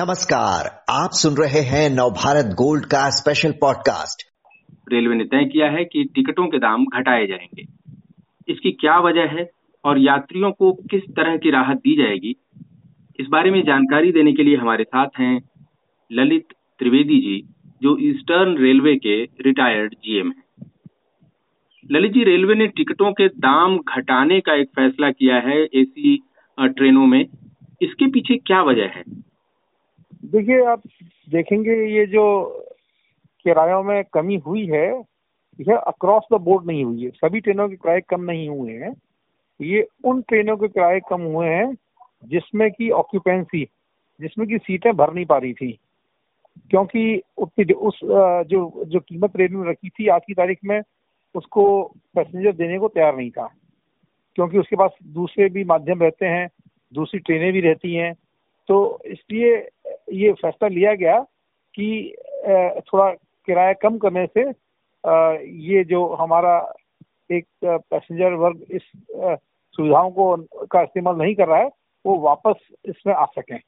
नमस्कार, आप सुन रहे हैं नवभारत गोल्ड का स्पेशल पॉडकास्ट रेलवे ने तय किया है कि टिकटों के दाम घटाए जाएँगे। इसकी क्या वजह है और यात्रियों को किस तरह की राहत दी जाएगी, इस बारे में जानकारी देने के लिए हमारे साथ हैं ललित त्रिवेदी जी, जो ईस्टर्न रेलवे के रिटायर्ड जीएम हैं। ललित जी, रेलवे ने टिकटों के दाम घटाने का एक फैसला किया है एसी ट्रेनों में। इसके पीछे क्या वजह है? देखिए, आप देखेंगे ये जो किरायों में कमी हुई है, यह अक्रॉस द बोर्ड नहीं हुई है। सभी ट्रेनों के किराए कम नहीं हुए हैं। ये उन ट्रेनों के किराए कम हुए हैं, जिसमें की ऑक्यूपेंसी जिसमें की सीटें भर नहीं पा रही थी। क्योंकि उतनी उस जो जो कीमत रेलवे में रखी थी, आज की तारीख में उसको पैसेंजर देने को तैयार नहीं था। क्योंकि उसके पास दूसरे भी माध्यम रहते हैं, दूसरी ट्रेनें भी रहती हैं तो इसलिए ये फैसला लिया गया कि थोड़ा किराया कम करने से ये जो हमारा एक पैसेंजर वर्ग इस सुविधाओं को का इस्तेमाल नहीं कर रहा है वो वापस इसमें आ सकें।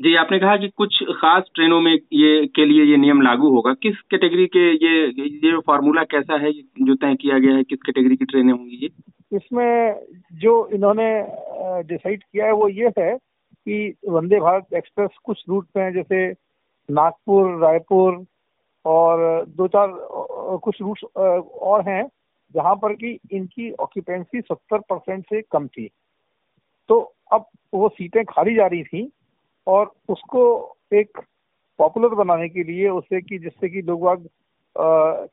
जी आपने कहा कि कुछ खास ट्रेनों में ये के लिए ये नियम लागू होगा। किस कैटेगरी के ये ये फार्मूला कैसा है जो तय किया गया है किस कैटेगरी की ट्रेनें होंगी ये? इसमें जो इन्होंने डिसाइड किया है वो ये है कि वंदे भारत एक्सप्रेस कुछ रूट पे हैं, जैसे नागपुर, रायपुर और दो चार कुछ रूट्स और हैं, जहाँ पर कि इनकी ऑक्यूपेंसी सत्तर परसेंट से कम थी। तो अब वो सीटें खाली जा रही थी और उसको एक पॉपुलर बनाने के लिए उससे कि, जिससे कि लोग बाग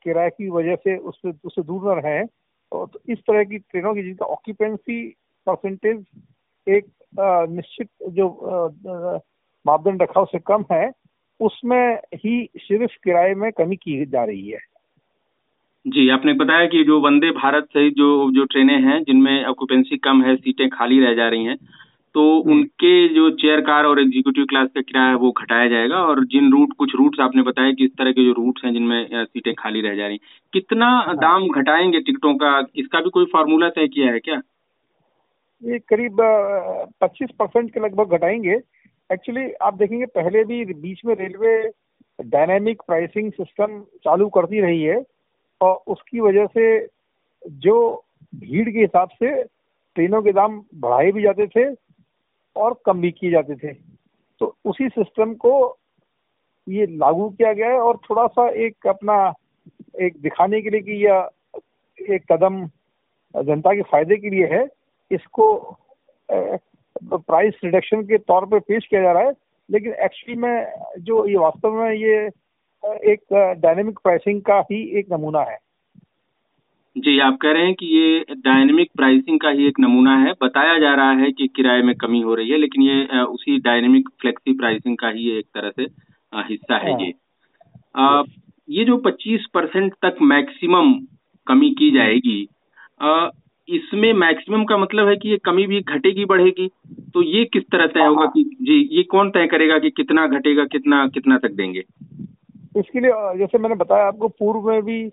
किराए की वजह से उससे उससे दूर न रहें तो इस तरह की ट्रेनों की जिनका ऑक्यूपेंसी परसेंटेज एक निश्चित जो मापदंड रखा उससे कम है उसमें ही सिर्फ़ किराए में कमी की जा रही है जी आपने बताया कि जो वंदे भारत सहित जो जो ट्रेनें हैं जिनमें ऑक्यूपेंसी कम है सीटें खाली रह जा रही हैं तो हम्म। उनके जो चेयर कार और एग्जीक्यूटिव क्लास का किराया है वो घटाया जाएगा और जिन रूट कुछ रूट्स आपने बताया कि इस तरह के जो रूट्स हैं जिनमें सीटें खाली रह जा रही कितना हाँ। दाम घटाएँगे टिकटों का इसका भी कोई फार्मूला तय किया है क्या ये करीब 25 परसेंट के लगभग घटाएँगे। एक्चुअली आप देखेंगे, पहले भी बीच में रेलवे डायनेमिक प्राइसिंग सिस्टम चालू करती रही है और उसकी वजह से जो भीड़ के हिसाब से ट्रेनों के दाम बढ़ाए भी जाते थे और कम भी किए जाते थे। तो उसी सिस्टम को ये लागू किया गया है और थोड़ा सा एक अपना, एक दिखाने के लिए कि यह एक कदम जनता के फ़ायदे के लिए है। इसको प्राइस रिडक्शन के तौर पे पेश किया जा रहा है लेकिन एक्चुअली में जो ये वास्तव में ये एक डायनेमिक प्राइसिंग का ही एक नमूना है। जी आप कह रहे हैं कि ये डायनेमिक प्राइसिंग का ही एक नमूना है। बताया जा रहा है कि किराए में कमी हो रही है लेकिन ये उसी डायनेमिक फ्लेक्सी प्राइसिंग का ही एक तरह से हिस्सा है ये। आ, ये जो 25 परसेंट तक मैक्सिमम कमी की जाएगी इसमें मैक्सिमम का मतलब है कि ये कमी भी घटेगी, बढ़ेगी। तो ये किस तरह तय होगा कि, जी, ये कौन तय करेगा कि कितना घटेगा, कितना कितना तक देंगे? इसके लिए जैसे मैंने बताया आपको, पूर्व में भी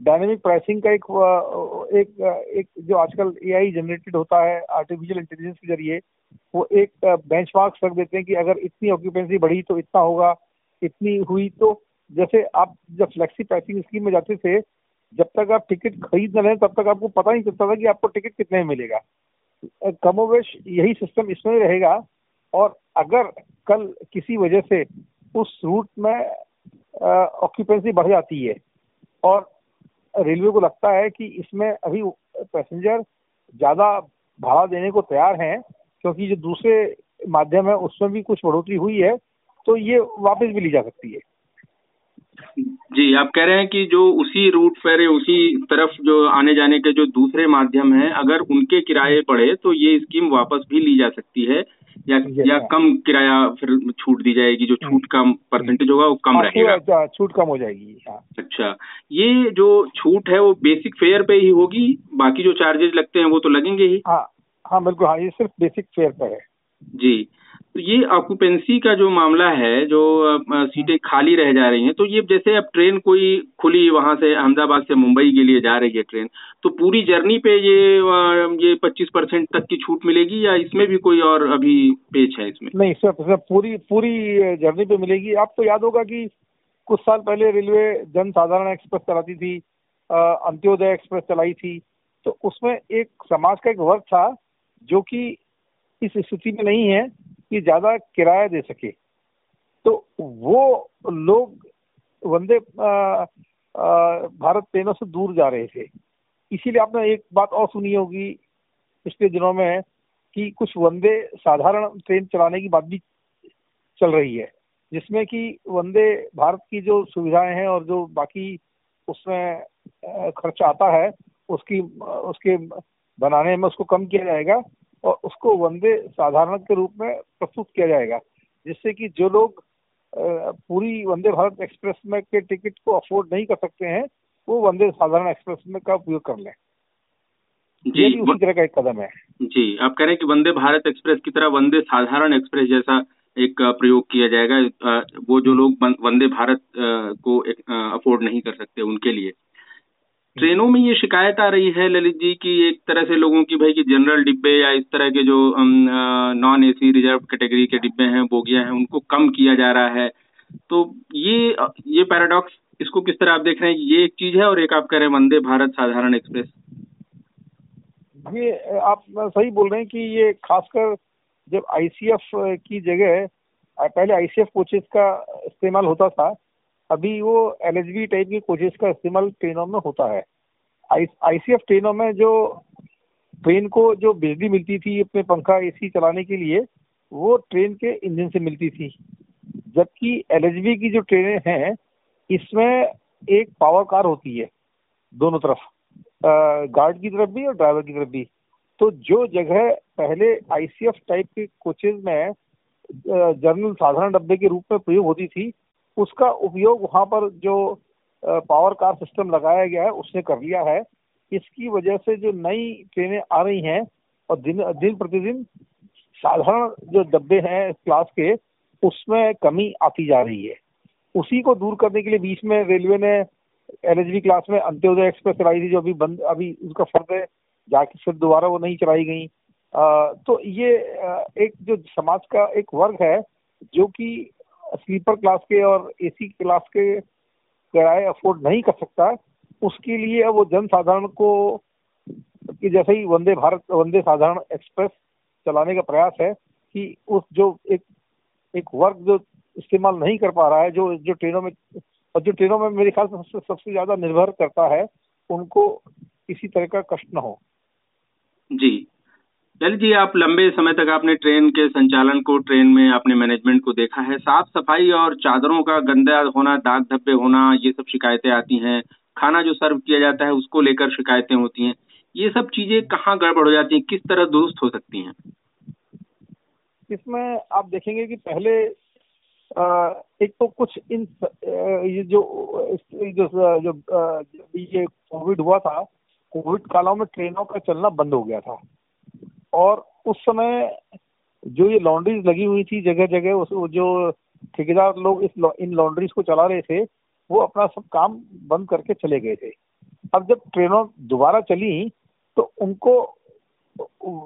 डायनेमिक प्राइसिंग का एक एक एक जो आजकल एआई जनरेटेड होता है आर्टिफिशियल इंटेलिजेंस के ज़रिए, वो एक बेंचमार्क रख देते हैं कि अगर इतनी ऑक्यूपेंसी बढ़ी तो इतना होगा, इतनी हुई तो जैसे आप जब फ्लेक्सी प्राइसिंग स्कीम में जाते थे जब तक आप टिकट खरीद न रहे तब तक आपको पता नहीं चलता था कि आपको टिकट कितने में मिलेगा। कमोवेश यही सिस्टम इसमें ही रहेगा और अगर कल किसी वजह से उस रूट में ऑक्यूपेंसी बढ़ जाती है और रेलवे को लगता है कि इसमें अभी पैसेंजर ज़्यादा भाड़ा देने को तैयार हैं, क्योंकि जो दूसरे माध्यम है, उसमें भी कुछ बढ़ोतरी हुई है तो ये वापस भी ली जा सकती है। जी आप कह रहे हैं कि जो उसी रूट पर उसी तरफ़ जो आने जाने के जो दूसरे माध्यम हैं अगर उनके किराए बढ़े तो ये स्कीम वापस भी ली जा सकती है या या कम किराया फिर छूट दी जाएगी जो छूट का परसेंटेज होगा वो कम हाँ, रहेगा। छूट कम हो जाएगी हाँ। अच्छा ये जो छूट है वो बेसिक फेयर पे ही होगी बाकी जो चार्जेज लगते हैं वो तो लगेंगे ही? हाँ हाँ बिल्कुल हाँ ये सिर्फ़ बेसिक फेयर पे है। जी तो ये ऑक्यूपेंसी का जो मामला है, जो सीटें खाली रह जा रही हैं तो ये जैसे अब ट्रेन कोई खुली वहाँ से अहमदाबाद से मुंबई के लिए जा रही है ट्रेन तो पूरी जर्नी पे ये ये पच्चीस परसेंट तक की छूट मिलेगी या इसमें भी कोई और अभी पेच है इसमें? नहीं, सर सर, पूरी पूरी जर्नी पे मिलेगी। आपको याद होगा कि कुछ साल पहले रेलवे जन साधारण एक्सप्रेस चलाती थी अंत्योदय एक्सप्रेस चलाई थी तो उसमें एक समाज का एक वर्ग था जो कि इस स्थिति में नहीं है। कि ज़्यादा किराया दे सके। तो वो लोग वंदे भारत ट्रेनों से दूर जा रहे थे। इसीलिए आपने एक बात और सुनी होगी पिछले दिनों में कि कुछ वंदे साधारण ट्रेन चलाने की बात भी चल रही है, जिसमें कि वंदे भारत की जो सुविधाएँ हैं और जो बाकी उसमें खर्च आता है, उसकी, उसके बनाने में उसको कम किया जाएगा। उसको वंदे साधारण के रूप में प्रस्तुत किया जाएगा जिससे कि जो लोग पूरी वंदे भारत एक्सप्रेस में के टिकट को अफोर्ड नहीं कर सकते हैं वो वंदे साधारण एक्सप्रेस में का उपयोग कर लें। जी उसी तरह का एक कदम है। जी आप कह रहे हैं कि वंदे भारत एक्सप्रेस की तरह वंदे साधारण एक्सप्रेस जैसा एक प्रयोग किया जाएगा वो जो लोग वंदे भारत को अफोर्ड नहीं कर सकते उनके लिए। ट्रेनों में ये शिकायत आ रही है ललित जी की एक तरह से लोगों की भाई कि जनरल डिब्बे या इस तरह के जो नॉन एसी रिज़र्व कैटेगरी के डिब्बे हैं, बोगियाँ हैं, उनको कम किया जा रहा है। तो ये ये पैराडॉक्स इसको किस तरह आप देख रहे हैं? ये एक चीज़ है और एक आप कह रहे हैं, वंदे भारत साधारण एक्सप्रेस ये, आप सही बोल रहे हैं कि ये खासकर जब आईसीएफ की जगह, पहले आईसीएफ कोचेस का इस्तेमाल होता था अभी वो एल टाइप की कोचेस का इस्तेमाल ट्रेनों में होता है। आई सी ट्रेनों में जो ट्रेन को जो बिजली मिलती थी अपने पंखा एसी चलाने के लिए, वो ट्रेन के इंजन से मिलती थी। जबकि एल की जो ट्रेनें हैं, इसमें एक पावर कार होती है, दोनों तरफ़। गार्ड की तरफ़ भी और ड्राइवर की तरफ़ भी। तो जो जगह पहले आईसीएफ टाइप के कोचेज में जर्नल साधारण डब्बे के रूप में प्रयोग होती थी उसका उपयोग वहाँ पर जो पावर कार सिस्टम लगाया गया है, उसने कर लिया है। इसकी वजह से जो नई ट्रेनें आ रही हैं और दिन दिन प्रतिदिन साधारण जो डब्बे हैं क्लास के, उसमें कमी आती जा रही है। उसी को दूर करने के लिए बीच में रेलवे ने एल क्लास में अंत्योदय एक्सप्रेस चलाई थी, जो अभी बंद, अभी उसका फर्द है, जाके फिर दोबारा वो नहीं चलाई गई। तो ये एक जो समाज का एक वर्ग है, जो कि स्लीपर क्लास के और एसी क्लास के किराए अफोर्ड नहीं कर सकता, उसके लिए वो जन साधारण को, कि जैसे ही वंदे भारत, वंदे साधारण एक्सप्रेस चलाने का प्रयास है कि उस जो एक एक वर्ग जो इस्तेमाल नहीं कर पा रहा है, जो जो ट्रेनों में, और जो ट्रेनों में मेरे ख्याल से सबसे सबसे ज़्यादा निर्भर करता है, उनको किसी तरह का कष्ट न हो। जी। ललित जी, आप लंबे समय तक आपने ट्रेन के संचालन को, ट्रेन में आपने मैनेजमेंट को देखा है। साफ़ सफ़ाई और चादरों का गंदा होना, दाग धब्बे होना, ये सब शिकायतें आती हैं। खाना जो सर्व किया जाता है, उसको लेकर शिकायतें होती हैं। ये सब चीज़ें कहाँ गड़बड़ हो जाती हैं? किस तरह दुरुस्त हो सकती हैं? इसमें आप देखेंगे कि पहले एक तो कुछ इन ये जो जो जो ये कोविड हुआ था कोविड कालों में ट्रेनों का चलना बंद हो गया था। और उस समय जो ये लॉन्ड्रीज लगी हुई थी जगह जगह उस जो ठेकेदार लोग इस इन लॉन्ड्रीज को चला रहे थे, वो अपना सब काम बंद करके चले गए थे। अब जब ट्रेनों दोबारा चली तो उनको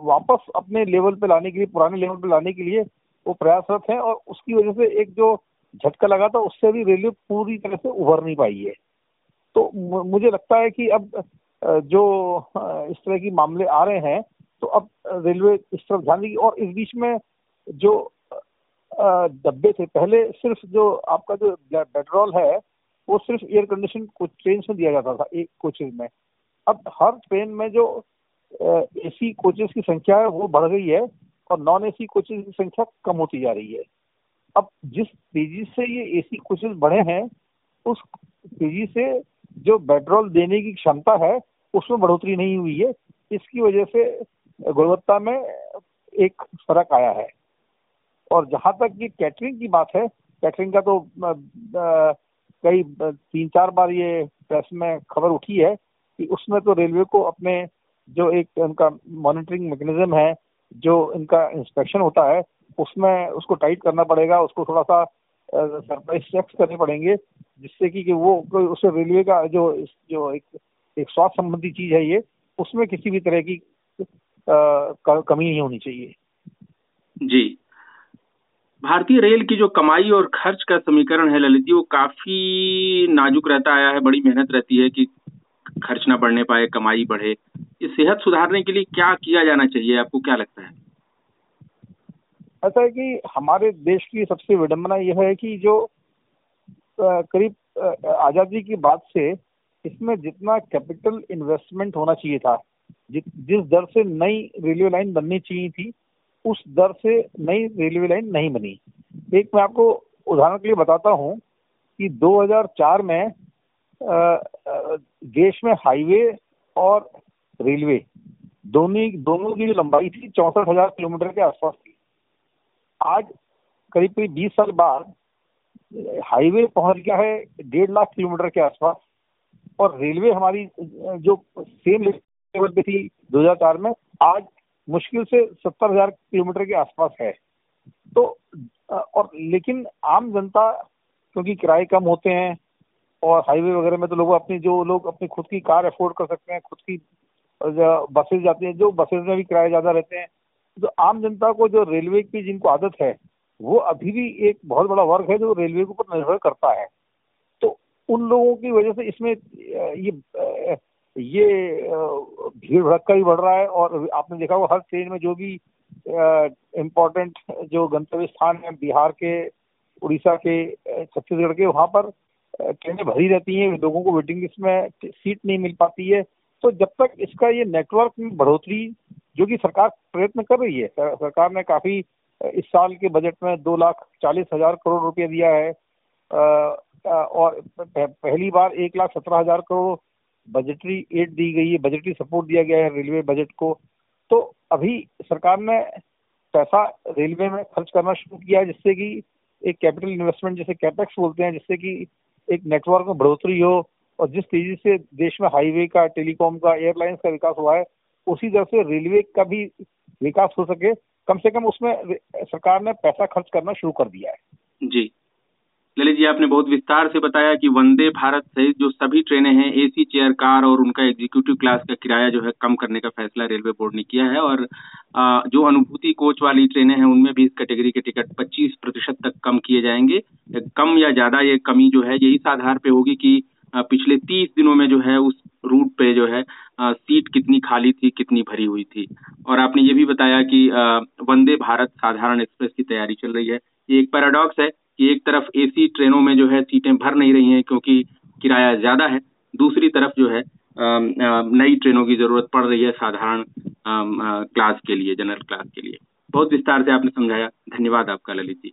वापस अपने लेवल पे लाने के लिए, पुराने लेवल पे लाने के लिए वो प्रयासरत हैं और उसकी वजह से एक जो झटका लगा था, उससे भी रेलवे पूरी तरह से उभर नहीं पाई है। तो मुझे लगता है कि अब जो इस तरह की मामले आ रहे हैं तो अब रेलवे इस तरफ़ ध्यान देगी और इस बीच में जो डब्बे थे, पहले सिर्फ़ जो आपका जो पेट्रोल है, वो सिर्फ़ एयर कंडीशन कुछ ट्रेन में दिया जाता था, एक कोचेज में। अब हर ट्रेन में जो एसी कोचेज की संख्या है, वो बढ़ गई है और नॉन एसी कोचेज की संख्या कम होती जा रही है। अब जिस तेज़ी से ये एसी कोचेज बढ़े हैं, उस तेज़ी से जो पेट्रोल देने की क्षमता है, उसमें बढ़ोतरी नहीं हुई है। इसकी वजह से गुणवत्ता में एक फ़र्क आया है। और जहाँ तक कि कैटरिंग की बात है कैटरिंग का तो कई तीन चार बार ये प्रेस में खबर उठी है कि उसमें तो रेलवे को अपने जो एक उनका मॉनिटरिंग मैकेनिज्म है जो इनका इंस्पेक्शन होता है उसमें उसको टाइट करना पड़ेगा उसको थोड़ा सा सरप्राइज़ चेक्स करने पड़ेंगे जिससे कि, कि वो उसे रेलवे का जो जो एक एक स्वास्थ्य संबंधी चीज़ है ये उसमें किसी भी तरह की कमी नहीं होनी चाहिए। जी। भारतीय रेल की जो कमाई और खर्च का समीकरण है ललित जी वो काफ़ी नाजुक रहता आया है बड़ी मेहनत रहती है कि खर्च ना बढ़ने पाए कमाई बढ़े। ये सेहत सुधारने के लिए क्या किया जाना चाहिए? आपको क्या लगता है? ऐसा है कि हमारे देश की सबसे विडंबना यह है कि जो करीब आज़ादी की बात से इसमें जितना कैपिटल इन्वेस्टमेंट होना चाहिए था जिस दर से नई रेलवे लाइन बननी चाहिए थी, उस दर से नई रेलवे लाइन नहीं बनी। एक मैं आपको उदाहरण के लिए बताता हूँ कि 2004 में देश में हाईवे और रेलवे दोनों दोनों की जो लंबाई थी, चौसठ हज़ार किलोमीटर के आसपास थी। आज करीब करीब बीस साल बाद, हाईवे पहुँच गया है डेढ़ लाख किलोमीटर के आसपास और रेलवे हमारी, जो सेम लेवल पे थी 2004 में, आज मुश्किल से सत्तर हज़ार किलोमीटर के आसपास है। तो और लेकिन आम जनता, क्योंकि किराए कम होते हैं और हाईवे वगैरह में तो लोग अपनी, जो लोग अपनी खुद की कार अफोर्ड कर सकते हैं, खुद की बसेज जाती हैं, जो बसेज में भी किराए ज़्यादा रहते हैं। तो आम जनता को जो रेलवे की जिनको आदत है, वो अभी भी एक बहुत बड़ा वर्ग है जो रेलवे के ऊपर निर्भर करता है। तो उन लोगों की वजह से इसमें ये ये भीड़ भड़का भी बढ़ रहा है और आपने देखा वो हर ट्रेन में जो भी इम्पोर्टेंट जो गंतव्य स्थान है, बिहार के, उड़ीसा के छत्तीसगढ़ के, वहाँ पर ट्रेनें भरी रहती हैं। लोगों को वेटिंग लिस्ट में सीट नहीं मिल पाती है। तो जब तक इसका ये नेटवर्क में बढ़ोतरी जो कि सरकार प्रयत्न कर रही है सरकार ने काफ़ी इस साल के बजट में दो लाख चालीस हज़ार करोड़ रुपया दिया है। और पहली बार एक लाख सत्रह हज़ार करोड़ बजटरी एड दी गई है बजटरी सपोर्ट दिया गया है रेलवे बजट को। तो अभी सरकार ने पैसा रेलवे में खर्च करना शुरू किया है, जिससे कि एक कैपिटल इन्वेस्टमेंट जैसे कैपेक्स बोलते हैं, जिससे कि एक नेटवर्क में बढ़ोतरी हो और जिस तेज़ी से देश में हाईवे का टेलीकॉम का एयरलाइंस का विकास हुआ है, उसी तरह से रेलवे का भी विकास हो सके। कम से कम उसमें सरकार ने पैसा खर्च करना शुरू कर दिया है। जी। ललित जी, आपने बहुत विस्तार से बताया कि वंदे भारत सहित जो सभी ट्रेनें हैं, एसी चेयर, कार और उनका एग्जीक्यूटिव क्लास का किराया जो है कम करने का फैसला रेलवे बोर्ड ने किया है और जो अनुभूति कोच वाली ट्रेनें हैं, उनमें भी इस कैटेगरी के टिकट 25 प्रतिशत तक कम किए जाएँगे। कम या ज़्यादा ये कमी जो है, ये इस आधार पे होगी कि पिछले तीस दिनों में जो है, उस रूट पे जो है सीट कितनी खाली थी, कितनी भरी हुई थी। और आपने ये भी बताया कि वंदे भारत साधारण एक्सप्रेस की तैयारी चल रही है। ये एक पैराडॉक्स है कि एक तरफ़ एसी ट्रेनों में जो है सीटें भर नहीं रही हैं क्योंकि किराया ज़्यादा है, दूसरी तरफ़ जो है नई ट्रेनों की ज़रूरत पड़ रही है साधारण क्लास के लिए, जनरल क्लास के लिए। बहुत विस्तार से आपने समझाया। धन्यवाद आपका, ललित जी।